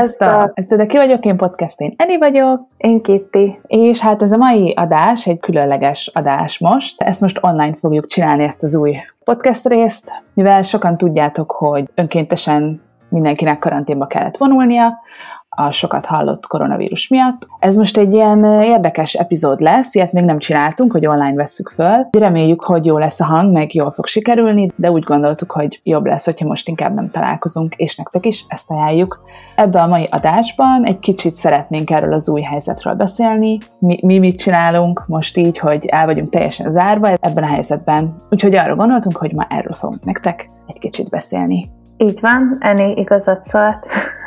Sziasztok! Ez tudod, ki vagyok, én podcast, én Eni vagyok. Én Kitti. És hát ez a mai adás egy különleges adás most. Ezt most online fogjuk csinálni, ezt az új podcast részt, mivel sokan tudjátok, hogy önkéntesen mindenkinek karanténba kellett vonulnia, a sokat hallott koronavírus miatt. Ez most egy ilyen érdekes epizód lesz, ilyet még nem csináltunk, hogy online vesszük föl. Reméljük, hogy jó lesz a hang, meg jól fog sikerülni, de úgy gondoltuk, hogy jobb lesz, hogyha most inkább nem találkozunk, és nektek is ezt ajánljuk. Ebben a mai adásban egy kicsit szeretnénk erről az új helyzetről beszélni. Mi, mi mit csinálunk most így, hogy el vagyunk teljesen zárva ebben a helyzetben. Úgyhogy arra gondoltunk, hogy ma erről fogunk nektek egy kicsit beszélni. Így van, Eni igazat szólt.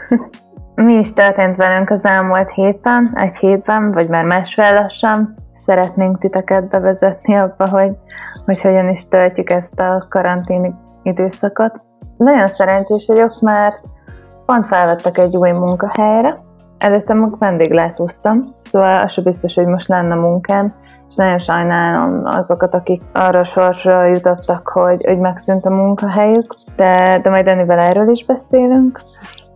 Mi is történt velünk az elmúlt héten, egy hétben, vagy már másfél lassan. Szeretnénk titeket bevezetni abba, hogy, hogy hogyan is töltjük ezt a karantén időszakot. Nagyon szerencsés vagyok, mert pont felvettek egy új munkahelyre. Előtte meg vendéglátóztam, szóval az sem biztos, hogy most lenne munkám, és nagyon sajnálom azokat, akik arra sorsra jutottak, hogy, hogy megszűnt a munkahelyük, de, de majd Enivel erről is beszélünk.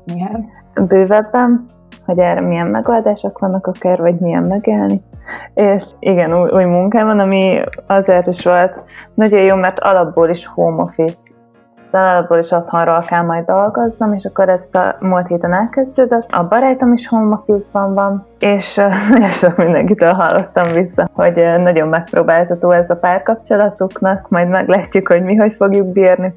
Igen bővebben, hogy erre milyen megoldások vannak akár, vagy milyen megélni. És igen, új, új munkám van, ami azért is volt nagyon jó, mert alapból is home office. Szóval alapból is otthonról kell majd dolgoznom, és akkor ezt a múlt héten elkezdődött. A barátom is home office-ban van, és nagyon sok mindenkitől hallottam vissza, hogy nagyon megpróbáltató ez a párkapcsolatuknak, majd meglátjuk, hogy mi hogy fogjuk bírni.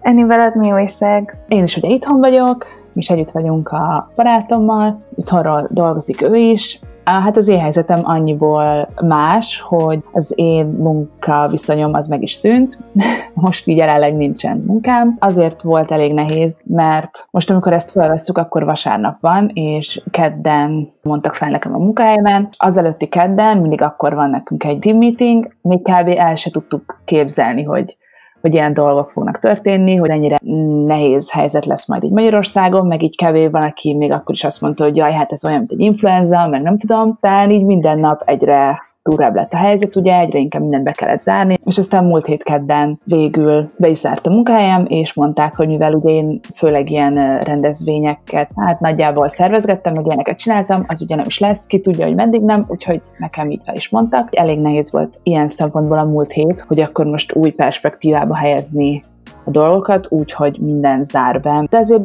Ennyi veled mi újság? Én is ugye itthon vagyok, mi is együtt vagyunk a barátommal, itthonról dolgozik ő is, Hát az én helyzetem annyiból más, hogy az én munka viszonyom az meg is szűnt, most így jelenleg nincsen munkám. Azért volt elég nehéz, mert most amikor ezt felveszünk, akkor vasárnap van, és kedden mondtak fel nekem a munkahelyemen. Az előtti kedden mindig akkor van nekünk egy team meeting, még kb. el se tudtuk képzelni, hogy hogy ilyen dolgok fognak történni, hogy ennyire nehéz helyzet lesz majd így Magyarországon, meg így kevés van, aki még akkor is azt mondta, hogy jaj, hát ez olyan, mint egy influenza, meg nem tudom. Tehát így minden nap egyre durvább lett a helyzet, ugye egyre inkább mindent be kellett zárni, és aztán múlt hét kedden végül be is zárt a munkahelyem, és mondták, hogy mivel ugye én főleg ilyen rendezvényeket, hát nagyjából szervezgettem, meg ilyeneket csináltam, az ugye nem is lesz, ki tudja, hogy meddig nem, úgyhogy nekem így is mondtak. Elég nehéz volt ilyen szempontból a múlt hét, hogy akkor most új perspektívába helyezni a dolgokat, úgyhogy minden zár be. De ezért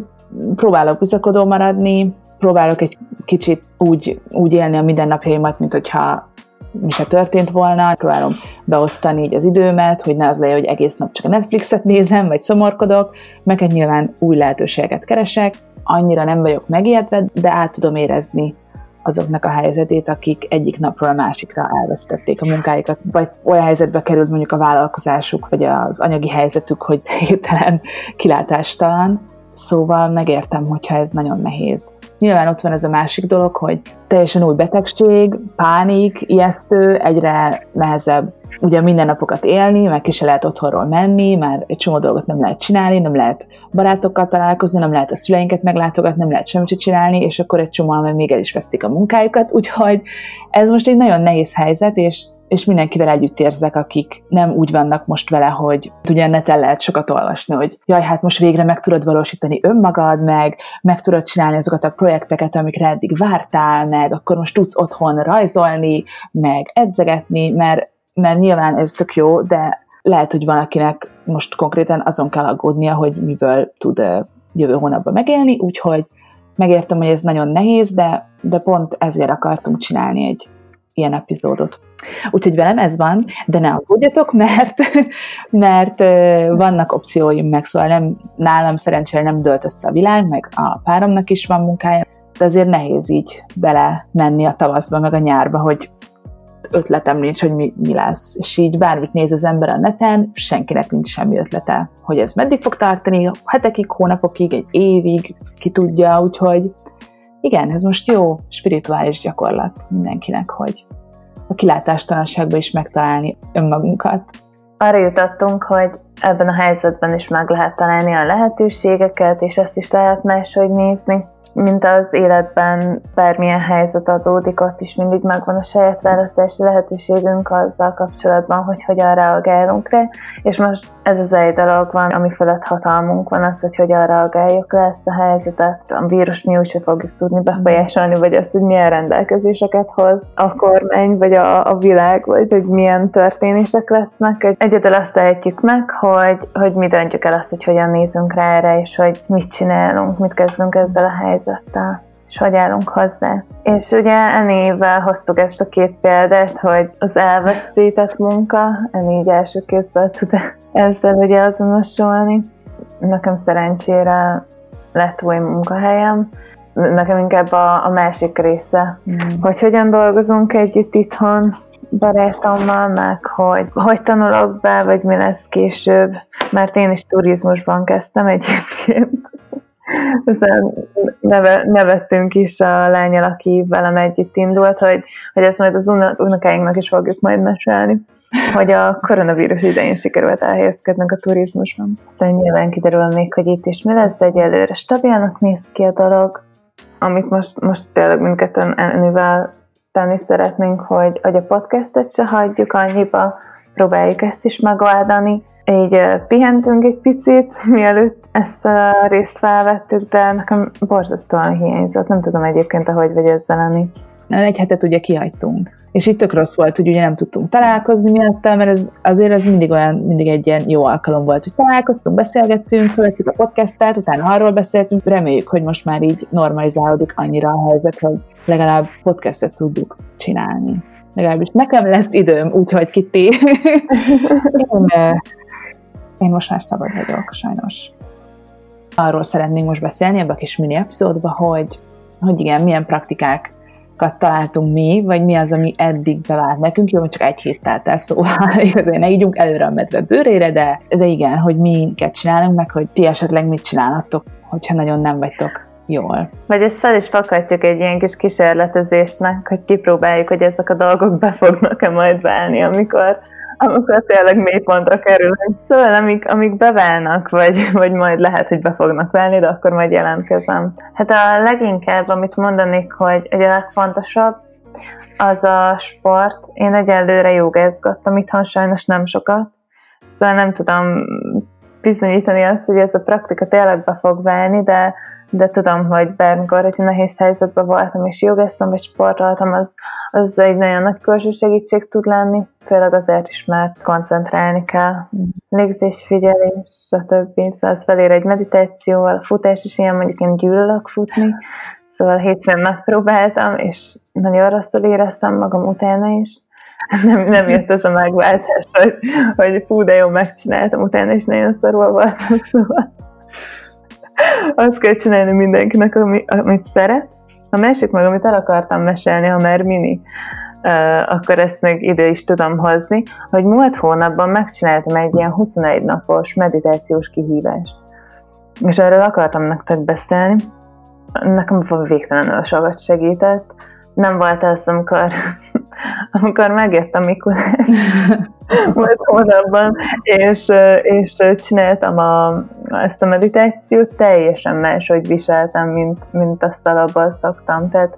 próbálok bizakodó maradni, próbálok egy kicsit úgy, úgy élni a mindennapjaimat, mint hogyha mi se történt volna, próbálom beosztani így az időmet, hogy ne az legyen, hogy egész nap csak a Netflixet nézem, vagy szomorkodok, meg egy nyilván új lehetőséget keresek, annyira nem vagyok megijedve, de át tudom érezni azoknak a helyzetét, akik egyik napról a másikra elvesztették a munkáikat, vagy olyan helyzetbe került mondjuk a vállalkozásuk, vagy az anyagi helyzetük, hogy hirtelen kilátástalan. Szóval megértem, hogyha ez nagyon nehéz. Nyilván ott van ez a másik dolog, hogy teljesen új betegség, pánik, ijesztő, egyre nehezebb ugye minden napokat élni, meg ki se lehet otthonról menni, már egy csomó dolgot nem lehet csinálni, nem lehet barátokkal találkozni, nem lehet a szüleinket meglátogatni, nem lehet semmit csinálni, és akkor egy csomó meg még el is vesztik a munkájukat, úgyhogy ez most egy nagyon nehéz helyzet, és és mindenkivel együtt érzek, akik nem úgy vannak most vele, hogy ugye neten lehet sokat olvasni, hogy jaj, hát most végre meg tudod valósítani önmagad, meg meg tudod csinálni azokat a projekteket, amikre eddig vártál, meg akkor most tudsz otthon rajzolni, meg edzegetni, mert, mert nyilván ez tök jó, de lehet, hogy van, akinek most konkrétan azon kell aggódnia, hogy miből tud jövő hónapban megélni, úgyhogy megértem, hogy ez nagyon nehéz, de, de pont ezért akartunk csinálni egy ilyen epizódot. Úgyhogy velem ez van, de ne aggódjatok, mert, mert vannak opcióim meg, szóval nem, nálam szerencsére nem dölt össze a világ, meg a páromnak is van munkája, de azért nehéz így bele menni a tavaszba, meg a nyárba, hogy ötletem nincs, hogy mi, mi lesz. És így bármit néz az ember a neten, senkinek nincs semmi ötlete, hogy ez meddig fog tartani, hetekig, hónapokig, egy évig, ki tudja, úgyhogy igen, ez most jó spirituális gyakorlat mindenkinek, hogy a kilátástalanságban is megtalálni önmagunkat. Arra jutottunk, hogy ebben a helyzetben is meg lehet találni a lehetőségeket, és ezt is lehet máshogy nézni. Mint az életben bármilyen helyzet adódik, ott is mindig megvan a saját választási lehetőségünk azzal kapcsolatban, hogy hogyan reagálunk rá, és most ez az egy dolog van, ami felett hatalmunk van, az, hogy hogyan reagáljuk le ezt a helyzetet. A vírus mi úgyse fogjuk tudni befolyásolni, vagy azt, hogy milyen rendelkezéseket hoz a kormány, vagy a, a világ, vagy hogy milyen történések lesznek. Egyedül azt tehetjük meg, hogy, hogy mi döntjük el azt, hogy hogyan nézünk rá erre, és hogy mit csinálunk, mit kezdünk ezzel a helyzettel és hogy állunk hozzá. És ugye Enével hoztuk ezt a két példát, hogy az elvesztített munka, Eni így első kézből tud ezzel ugye azonosulni. Nekem szerencsére lett új munkahelyem, nekem inkább a, a másik része, mm. hogy hogyan dolgozunk együtt itthon, barátommal, meg hogy hogy tanulok be, vagy mi lesz később, mert én is turizmusban kezdtem egyébként. Aztán neve, nevettünk is a lányal, aki velem együtt indult, hogy, hogy ezt majd az unokáinknak is fogjuk majd mesélni hogy a koronavírus idején sikerült elhelyezkednünk a turizmusban. De nyilván kiderül még, hogy itt is mi lesz, egyelőre stabilnak néz ki a dolog, amit most, most tényleg mindketten ennyivel tenni szeretnénk, hogy, hogy a podcastet se hagyjuk annyiba, próbáljuk ezt is megoldani. Így pihentünk egy picit, mielőtt ezt a részt felvettük, de nekem borzasztóan hiányzott. Nem tudom egyébként, ahogy vagy ezzel lenni. Egy hetet ugye kihagytunk. És itt tök rossz volt, hogy ugye nem tudtunk találkozni miatta, mert ez, azért ez mindig olyan, mindig egy ilyen jó alkalom volt, hogy találkoztunk, beszélgettünk, fölvettük a podcastet, utána arról beszéltünk, reméljük, hogy most már így normalizálódik annyira a helyzet, hogy legalább podcastet tudjuk csinálni. Legalábbis nekem lesz időm, úgyhogy Kitty. én, én most már szabad vagyok, sajnos. Arról szeretnénk most beszélni ebbe a kis mini epizódba, hogy, hogy igen, milyen praktikák találtunk mi, vagy mi az, ami eddig bevált nekünk, jó, hogy csak egy hét telt el, szóval igazán ne ígyunk előre a medve bőrére, de, de igen, hogy minket csinálunk, meg hogy ti esetleg mit csinálhattok, hogyha nagyon nem vagytok jól. Vagy ezt fel is fakadjuk egy ilyen kis kísérletezésnek, hogy kipróbáljuk, hogy ezek a dolgok be fognak-e majd válni, amikor amikor tényleg mélypontra kerülnek. Szóval amik, amik beválnak, vagy, vagy majd lehet, hogy be fognak válni, de akkor majd jelentkezem. Hát a leginkább, amit mondanék, hogy egy legfontosabb, az a sport. Én egyelőre jogázgattam itthon, sajnos nem sokat. Szóval nem tudom bizonyítani azt, hogy ez a praktika tényleg be fog válni, de de tudom, hogy bármikor, hogy nehéz helyzetben voltam, és jogáztam, vagy sportoltam, az, az egy nagyon nagy külső segítség tud lenni, főleg azért is, mert koncentrálni kell, légzésfigyelés, stb. Szóval az felér egy meditációval, a futás is ilyen, mondjuk én gyűlölök futni, szóval hétfőn megpróbáltam, és nagyon rosszul éreztem magam utána is. Nem, nem jött ez a megváltás, hogy, hogy fú, de jó, megcsináltam, utána is nagyon szarul voltam, szóval azt kell csinálni mindenkinek, ami, amit szeret. A másik meg, amit el akartam mesélni, ha már mini, akkor ezt még ide is tudom hozni, hogy múlt hónapban megcsináltam egy ilyen 21 napos meditációs kihívást. És erről akartam nektek beszélni. Nekem végtelenül sokat segített. Nem volt az, amikor amikor megjött a Mikulás múlt hónapban, és, és csináltam a, ezt a meditációt, teljesen máshogy viseltem, mint, mint azt alapból szoktam. Tehát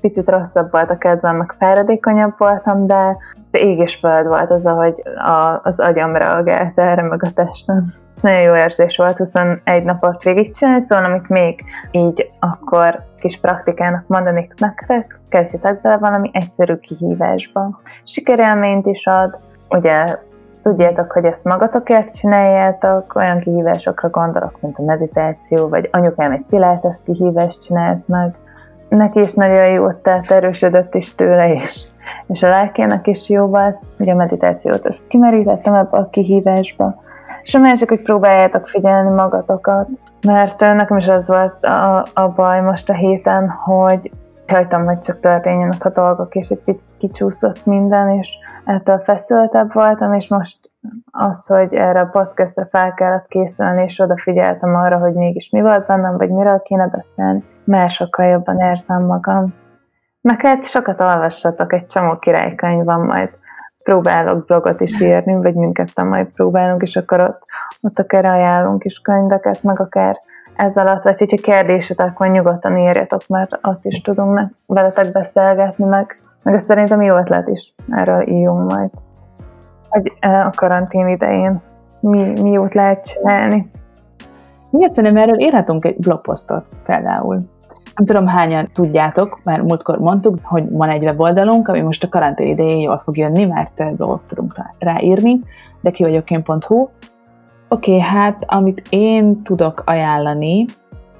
picit rosszabb volt a kedvem, meg fáradékonyabb voltam, de ég és föld volt az, ahogy a, az agyam reagált erre, meg a testem nagyon jó érzés volt 21 napot végigcsinálni, szóval amit még így akkor kis praktikának mondanék nektek, kezdjetek bele valami egyszerű kihívásba. Sikerélményt is ad, ugye tudjátok, hogy ezt magatokért csináljátok, olyan kihívásokra gondolok, mint a meditáció, vagy anyukám egy pilates kihívást csinált meg, neki is nagyon jó, tehát erősödött is tőle, és, és a lelkének is jó volt. Ugye a meditációt ezt kimerítettem ebbe a kihívásba, és a másik, hogy próbáljátok figyelni magatokat, mert nekem is az volt a, a baj most a héten, hogy hagytam, hogy csak történjenek a dolgok, és egy picit kicsúszott minden, és ettől feszültebb voltam, és most az, hogy erre a podcastra fel kellett készülni, és odafigyeltem arra, hogy mégis mi volt bennem, vagy miről kéne beszélni, már sokkal jobban érzem magam. Meg hát sokat olvassatok, egy csomó királykönyv van majd próbálok blogot is írni, vagy mindketten majd próbálunk, és akkor ott, ott akár ajánlunk is könyveket, meg akár ez alatt, vagy hogyha kérdésetek van, nyugodtan írjatok, mert azt is tudunk veletek beszélgetni, meg, meg ez szerintem jó ötlet is, erről írjunk majd. Hogy a karantén idején mi, mi jót lehet csinálni. Igen, szerintem erről írhatunk egy blogposztot például. Nem tudom, hányan tudjátok, mert múltkor mondtuk, hogy van egy weboldalunk, ami most a karantén idején jól fog jönni, mert blogot tudunk ráírni, de ki vagyok én.hu. Oké, okay, hát amit én tudok ajánlani,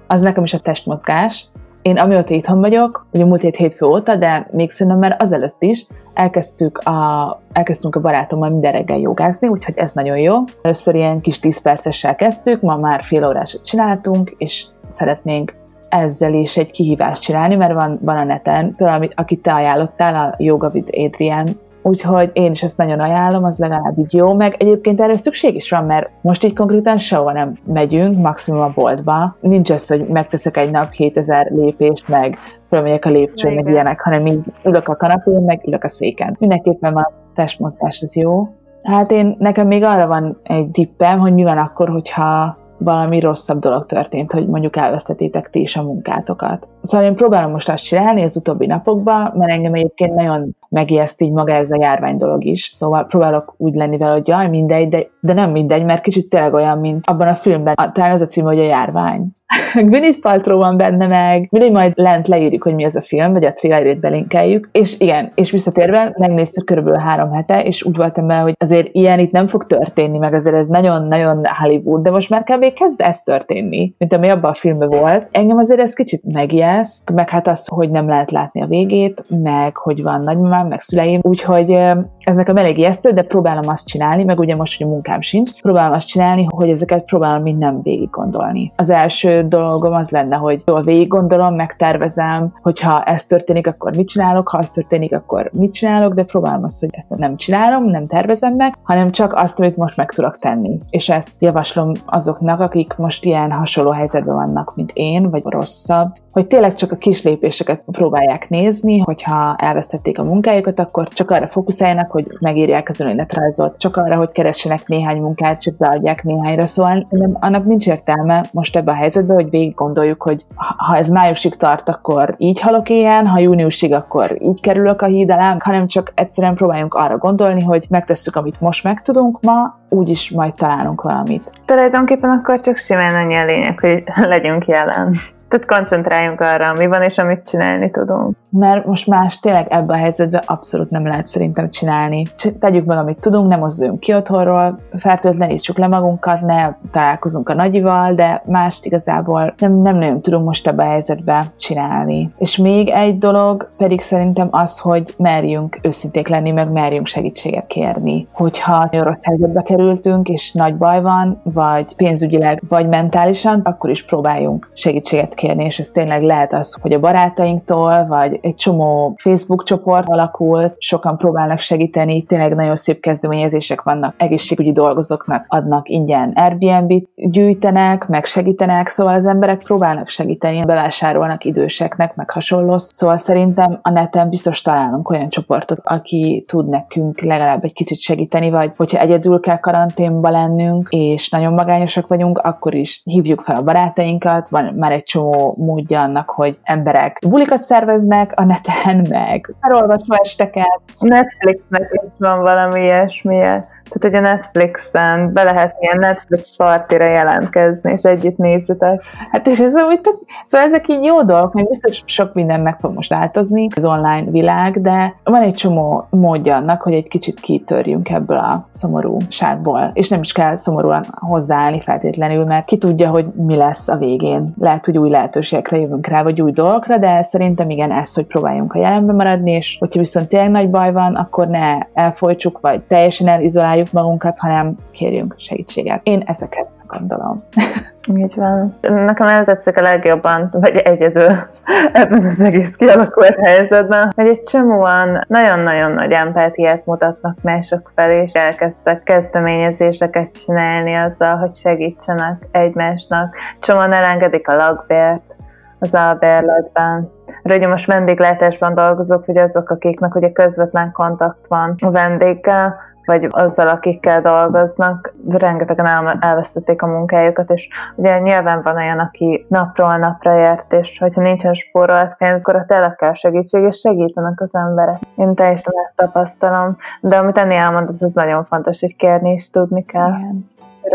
az nekem is a testmozgás. Én amióta itthon vagyok, ugye múlt hét hétfő óta, de még szerintem már azelőtt is, elkezdtük a, elkezdtünk a barátommal minden reggel jogázni, úgyhogy ez nagyon jó. Először ilyen kis 10 percessel kezdtük, ma már fél órásot csináltunk, és szeretnénk ezzel is egy kihívást csinálni, mert van, van a neten, például akit te ajánlottál, a Yoga with Adrian, Úgyhogy én is ezt nagyon ajánlom, az legalább így jó, meg egyébként erre szükség is van, mert most így konkrétan sehova nem megyünk, maximum a boltba. Nincs az, hogy megteszek egy nap 7000 lépést, meg fölmegyek a lépcsőn, meg ilyenek, hanem így ülök a kanapén, meg ülök a széken. Mindenképpen a testmozgás az jó. Hát én, nekem még arra van egy tippem, hogy mi van akkor, hogyha valami rosszabb dolog történt, hogy mondjuk elvesztetétek ti is a munkátokat. Szóval én próbálom most azt csinálni az utóbbi napokban, mert engem egyébként nagyon megijeszt így maga ez a járvány dolog is, szóval próbálok úgy lenni vele, hogy jaj, mindegy, de, de nem mindegy, mert kicsit tényleg olyan, mint abban a filmben, talán az a cím, hogy a járvány. Gwyneth Paltrow van benne meg, mindig majd lent leírjuk, hogy mi ez a film, vagy a trailerét belinkeljük, és igen, és visszatérve megnéztük körülbelül három hete, és úgy voltam vele, hogy azért ilyen itt nem fog történni, meg azért ez nagyon-nagyon Hollywood, de most már kb. kezd ez történni, mint ami abban a filmben volt. Engem azért ez kicsit megijeszt, meg hát az, hogy nem lehet látni a végét, meg hogy van nagymamám, meg szüleim, úgyhogy ez nekem elég ijesztő, de próbálom azt csinálni, meg ugye most, hogy a sincs, próbálom azt csinálni, hogy ezeket próbálom minden végig gondolni. Az első dolgom az lenne, hogy jól végig gondolom, megtervezem, hogyha ez történik, akkor mit csinálok, ha az történik, akkor mit csinálok, de próbálom azt, hogy ezt nem csinálom, nem tervezem meg, hanem csak azt, amit most meg tudok tenni. És ezt javaslom azoknak, akik most ilyen hasonló helyzetben vannak, mint én, vagy rosszabb, hogy tényleg csak a kis lépéseket próbálják nézni, hogyha elvesztették a munkájukat, akkor csak arra fókuszáljanak, hogy megírják az önéletrajzot, csak arra, hogy keressenek néhány munkát, csak beadják néhányra, szóval nem, annak nincs értelme most ebben a helyzetben, hogy végig gondoljuk, hogy ha ez májusig tart, akkor így halok ilyen, ha júniusig, akkor így kerülök a híd alá, hanem csak egyszerűen próbáljunk arra gondolni, hogy megtesszük, amit most megtudunk ma, úgyis majd találunk valamit. Tulajdonképpen akkor csak simán annyi a lényeg, hogy legyünk jelen. Tehát koncentráljunk arra, ami van, és amit csinálni tudunk. Mert most más tényleg ebben a helyzetben abszolút nem lehet szerintem csinálni. Tegyük meg, amit tudunk, nem mozduljunk ki otthonról, fertőtlenítsük le magunkat, ne találkozunk a nagyival, de mást igazából nem, nem nagyon tudunk most ebben a helyzetben csinálni. És még egy dolog pedig szerintem az, hogy merjünk őszinték lenni, meg merjünk segítséget kérni. Hogyha nagyon rossz helyzetbe kerültünk, és nagy baj van, vagy pénzügyileg, vagy mentálisan, akkor is próbáljunk segítséget kérni, és ez tényleg lehet az, hogy a barátainktól, vagy egy csomó Facebook csoport alakult, sokan próbálnak segíteni, tényleg nagyon szép kezdeményezések vannak, egészségügyi dolgozóknak adnak ingyen Airbnb-t gyűjtenek, meg segítenek, szóval az emberek próbálnak segíteni, bevásárolnak időseknek, meg hasonló. Szóval szerintem a neten biztos találunk olyan csoportot, aki tud nekünk legalább egy kicsit segíteni, vagy hogyha egyedül kell karanténba lennünk, és nagyon magányosak vagyunk, akkor is hívjuk fel a barátainkat, van már egy csomó módja annak, hogy emberek bulikat szerveznek a neten, meg elolvasva esteket. Netflixnek is van valami ilyesmilyen tehát, hogy a Netflixen be lehet ilyen Netflix partira jelentkezni, és együtt nézzetek. Hát és ez úgy, szóval ezek így jó dolgok, meg biztos sok minden meg fog most változni, az online világ, de van egy csomó módja annak, hogy egy kicsit kitörjünk ebből a szomorúságból. És nem is kell szomorúan hozzáállni feltétlenül, mert ki tudja, hogy mi lesz a végén. Lehet, hogy új lehetőségekre jövünk rá, vagy új dolgokra, de szerintem igen, ez, hogy próbáljunk a jelenben maradni, és hogyha viszont tényleg nagy baj van, akkor ne elfolytsuk, vagy teljesen elizoláljuk találjuk magunkat, hanem kérjünk segítséget. Én ezeket gondolom. Így van. Nekem ez tetszik a legjobban, vagy egyedül ebben az egész kialakult helyzetben, hogy egy csomóan nagyon-nagyon nagy empátiát mutatnak mások felé, és elkezdtek kezdeményezéseket csinálni azzal, hogy segítsenek egymásnak. Csomóan elengedik a lakbért az albérletben. Ugye most vendéglátásban dolgozok, hogy azok, akiknek ugye közvetlen kontakt van a vendéggel, vagy azzal, akikkel dolgoznak, rengetegen el, elvesztették a munkájukat, és ugye nyilván van olyan, aki napról napra ért, és hogyha nincsen spórolt pénz, akkor a tényleg kell segítség, és segítenek az emberek. Én teljesen ezt tapasztalom, de amit ennél elmondott, az nagyon fontos, hogy kérni is tudni kell. Igen.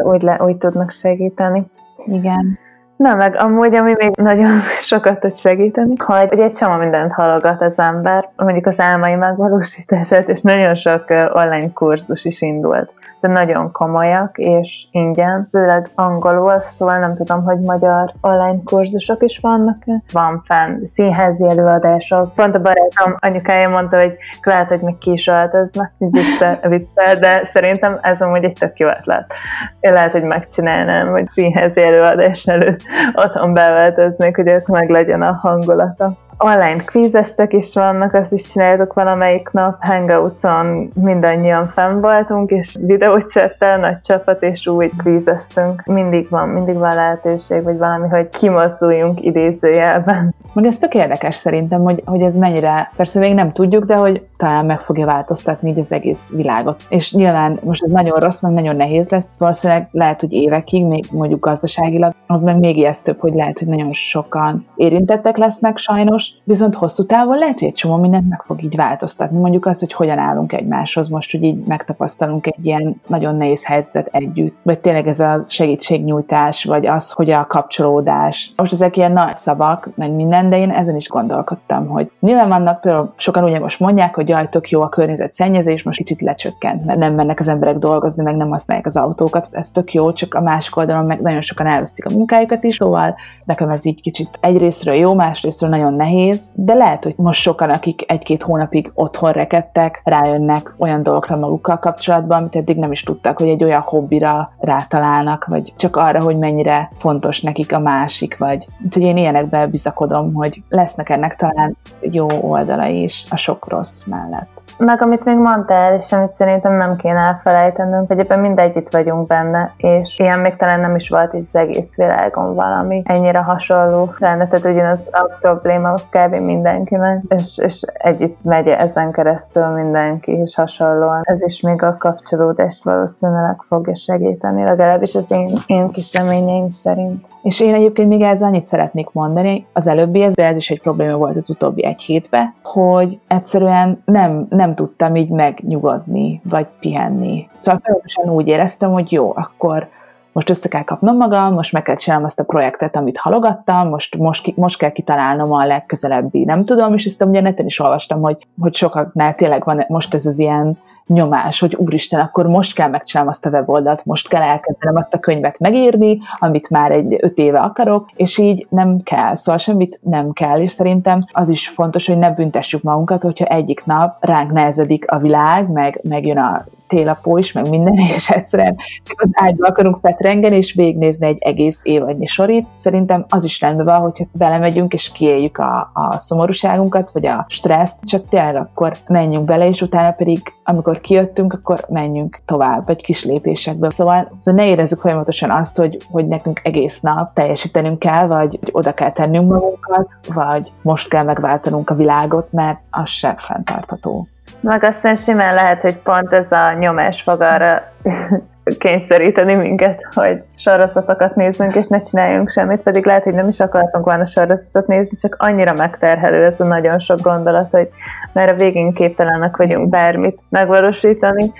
Úgy, le, úgy tudnak segíteni. Igen. Na, meg amúgy, ami még nagyon sokat tud segíteni, hogy ugye egy csomó mindent halogat az ember, mondjuk az álmai megvalósítását, és nagyon sok online kurzus is indult. De nagyon komolyak, és ingyen, főleg angolul, szóval nem tudom, hogy magyar online kurzusok is vannak. Van fenn színházi előadások. Pont a barátom anyukája mondta, hogy lehet, hogy még ki is öltöznek, viccel, viccel, de szerintem ez amúgy egy tök jó ötlet. Én lehet, hogy megcsinálnám, hogy színházi előadás előtt otthon bevelteznék, hogy ott meg legyen a hangulata online kvízestek is vannak, azt is csináltuk valamelyik nap. Hangouts-on mindannyian fenn voltunk, és videócsettel nagy csapat, és úgy kvízeztünk. Mindig van, mindig van lehetőség, vagy valami, hogy kimozduljunk idézőjelben. Meg ez tök érdekes szerintem, hogy, hogy ez mennyire, persze még nem tudjuk, de hogy talán meg fogja változtatni így az egész világot. És nyilván most ez nagyon rossz, meg nagyon nehéz lesz, valószínűleg lehet, hogy évekig, még mondjuk gazdaságilag, az meg még ijesztőbb, hogy lehet, hogy nagyon sokan érintettek lesznek sajnos, fontos, viszont hosszú távon lehet, hogy egy csomó mindent meg fog így változtatni. Mondjuk azt, hogy hogyan állunk egymáshoz, most, hogy így megtapasztalunk egy ilyen nagyon nehéz helyzetet együtt, vagy tényleg ez a segítségnyújtás, vagy az, hogy a kapcsolódás. Most ezek ilyen nagy szavak, meg minden, de én ezen is gondolkodtam, hogy nyilván vannak például sokan ugye most mondják, hogy jaj, tök jó a környezetszennyezés, most kicsit lecsökkent, mert nem mennek az emberek dolgozni, meg nem használják az autókat, ez tök jó, csak a másik oldalon meg nagyon sokan elvesztik a munkájukat is, szóval nekem ez így kicsit egyrésztről jó, másrésztről nagyon nehéz, nehéz, de lehet, hogy most sokan, akik egy-két hónapig otthon rekedtek, rájönnek olyan dolgokra magukkal kapcsolatban, amit eddig nem is tudtak, hogy egy olyan hobbira rátalálnak, vagy csak arra, hogy mennyire fontos nekik a másik, vagy úgyhogy én ilyenekben bizakodom, hogy lesznek ennek talán jó oldalai is a sok rossz mellett. Meg amit még mondtál, és amit szerintem nem kéne elfelejtenünk, hogy ebben mindegy itt vagyunk benne, és ilyen még talán nem is volt is az egész világon valami ennyire hasonló lenne, tehát ugyanaz a probléma kb. mindenkinek, és, és együtt megy ezen keresztül mindenki, és hasonlóan. Ez is még a kapcsolódást valószínűleg fogja segíteni, legalábbis az én, én kis reményeim szerint. És én egyébként még ezzel annyit szeretnék mondani, az előbbi, ez, ez is egy probléma volt az utóbbi egy hétben, hogy egyszerűen nem, nem tudtam így megnyugodni, vagy pihenni. Szóval pontosan úgy éreztem, hogy jó, akkor most össze kell kapnom magam, most meg kell csinálnom azt a projektet, amit halogattam, most, most, most kell kitalálnom a legközelebbi, nem tudom, és ezt ugye neten is olvastam, hogy, hogy sokaknál tényleg van most ez az ilyen nyomás, hogy úristen, akkor most kell megcsinálnom azt a weboldalt, most kell elkezdenem azt a könyvet megírni, amit már egy öt éve akarok, és így nem kell, szóval semmit nem kell, és szerintem az is fontos, hogy ne büntessük magunkat, hogyha egyik nap ránk nehezedik a világ, meg, meg jön a télapó is, meg minden, és egyszerűen az ágyba akarunk fetrengeni, és végignézni egy egész évadnyi sorit. Szerintem az is rendben van, hogyha belemegyünk, és kiéljük a, a szomorúságunkat, vagy a stresszt, csak tényleg akkor menjünk bele, és utána pedig, amikor kijöttünk, akkor menjünk tovább, vagy kis lépésekbe. Szóval, szóval ne érezzük folyamatosan azt, hogy, hogy nekünk egész nap teljesítenünk kell, vagy hogy oda kell tennünk magunkat, vagy most kell megváltanunk a világot, mert az sem fenntartható. Meg aztán simán lehet, hogy pont ez a nyomás fog arra kényszeríteni minket, hogy sorozatokat nézzünk, és ne csináljunk semmit, pedig lehet, hogy nem is akartunk volna sorozatot nézni, csak annyira megterhelő ez a nagyon sok gondolat, hogy már a végén képtelenek vagyunk bármit megvalósítani.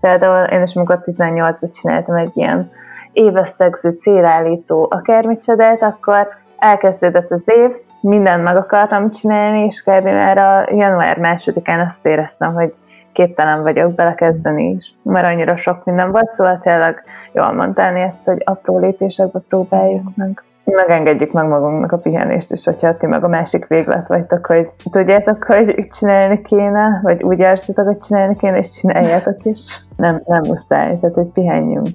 Például én is amikor 18-ban csináltam egy ilyen éveszegző célállító akármicsodát, akkor elkezdődött az év, mindent meg akartam csinálni, és kb. már a január másodikán azt éreztem, hogy képtelen vagyok belekezdeni is, mert annyira sok minden volt, szóval tényleg jól mondtál ezt, hogy apró lépésekbe próbáljuk meg. Megengedjük meg magunknak a pihenést is, hogyha ti meg a másik véglet vagytok, hogy tudjátok, hogy csinálni kéne, vagy úgy érzitek, hogy csinálni kéne, és csináljátok is. Nem, nem muszáj, tehát hogy pihenjünk,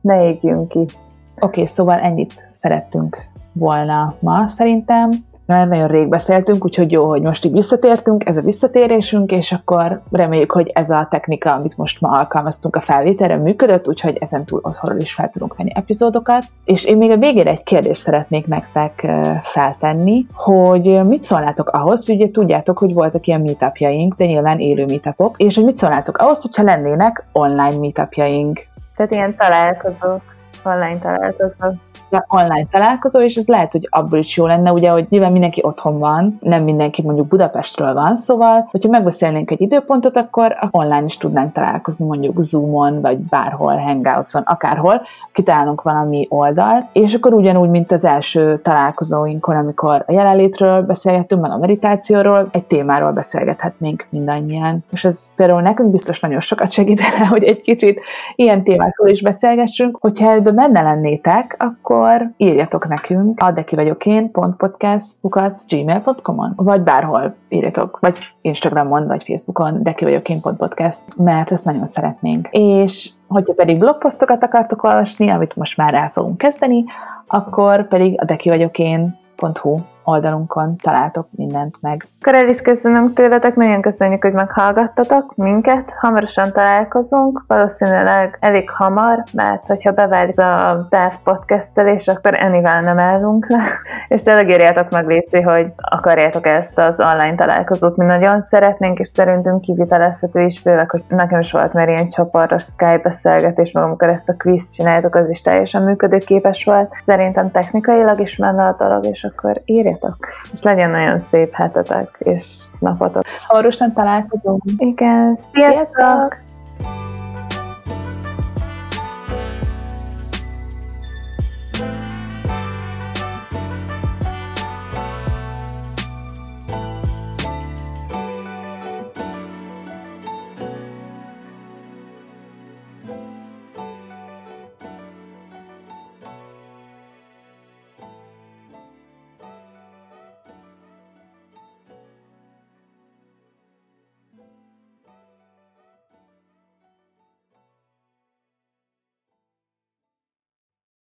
ne égjünk ki. Oké, okay, szóval ennyit szerettünk volna ma szerintem már nagyon rég beszéltünk, úgyhogy jó, hogy most így visszatértünk, ez a visszatérésünk, és akkor reméljük, hogy ez a technika, amit most ma alkalmaztunk a felvételre, működött, úgyhogy ezen túl otthonról is fel tudunk venni epizódokat. És én még a végére egy kérdést szeretnék nektek feltenni, hogy mit szólnátok ahhoz, hogy ugye tudjátok, hogy voltak ilyen meetupjaink, de nyilván élő meetupok, és hogy mit szólnátok ahhoz, hogyha lennének online meetupjaink. Tehát ilyen találkozók, online találkozók online találkozó, és ez lehet, hogy abból is jó lenne, ugye, hogy nyilván mindenki otthon van, nem mindenki mondjuk Budapestről van, szóval, hogyha megbeszélnénk egy időpontot, akkor online is tudnánk találkozni, mondjuk Zoomon, vagy bárhol, Hangoutson, akárhol, kitálunk valami oldalt, és akkor ugyanúgy, mint az első találkozóinkon, amikor a jelenlétről beszélgettünk, meg a meditációról, egy témáról beszélgethetnénk mindannyian. És ez például nekünk biztos nagyon sokat segítene, hogy egy kicsit ilyen témákról is beszélgessünk. Hogyha ebben benne lennétek, akkor akkor írjatok nekünk a deki vagyok én, gmail.com-on, vagy bárhol írjatok, vagy Instagramon, vagy Facebookon, deki vagyok én, podcast, mert ezt nagyon szeretnénk. És hogyha pedig blogposztokat akartok olvasni, amit most már el fogunk kezdeni, akkor pedig a deki vagyok én.hu oldalunkon találtok mindent meg. Akkor el is köszönöm tőletek, nagyon köszönjük, hogy meghallgattatok minket. Hamarosan találkozunk, valószínűleg elég hamar, mert hogyha beválik a TÁV podcastelés, akkor ennyivel nem állunk le. És tényleg írjátok meg, Léci, hogy akarjátok ezt az online találkozót, mi nagyon szeretnénk, és szerintünk kivitelezhető is, főleg, hogy nekem is volt már ilyen csapatos Skype beszélgetés, amikor ezt a quiz csináltok, az is teljesen működőképes volt. Szerintem technikailag is menne a dolog, és akkor írjátok írjatok. És legyen nagyon szép hetetek és napotok. Hamarosan találkozunk. Igen, sziasztok! sziasztok!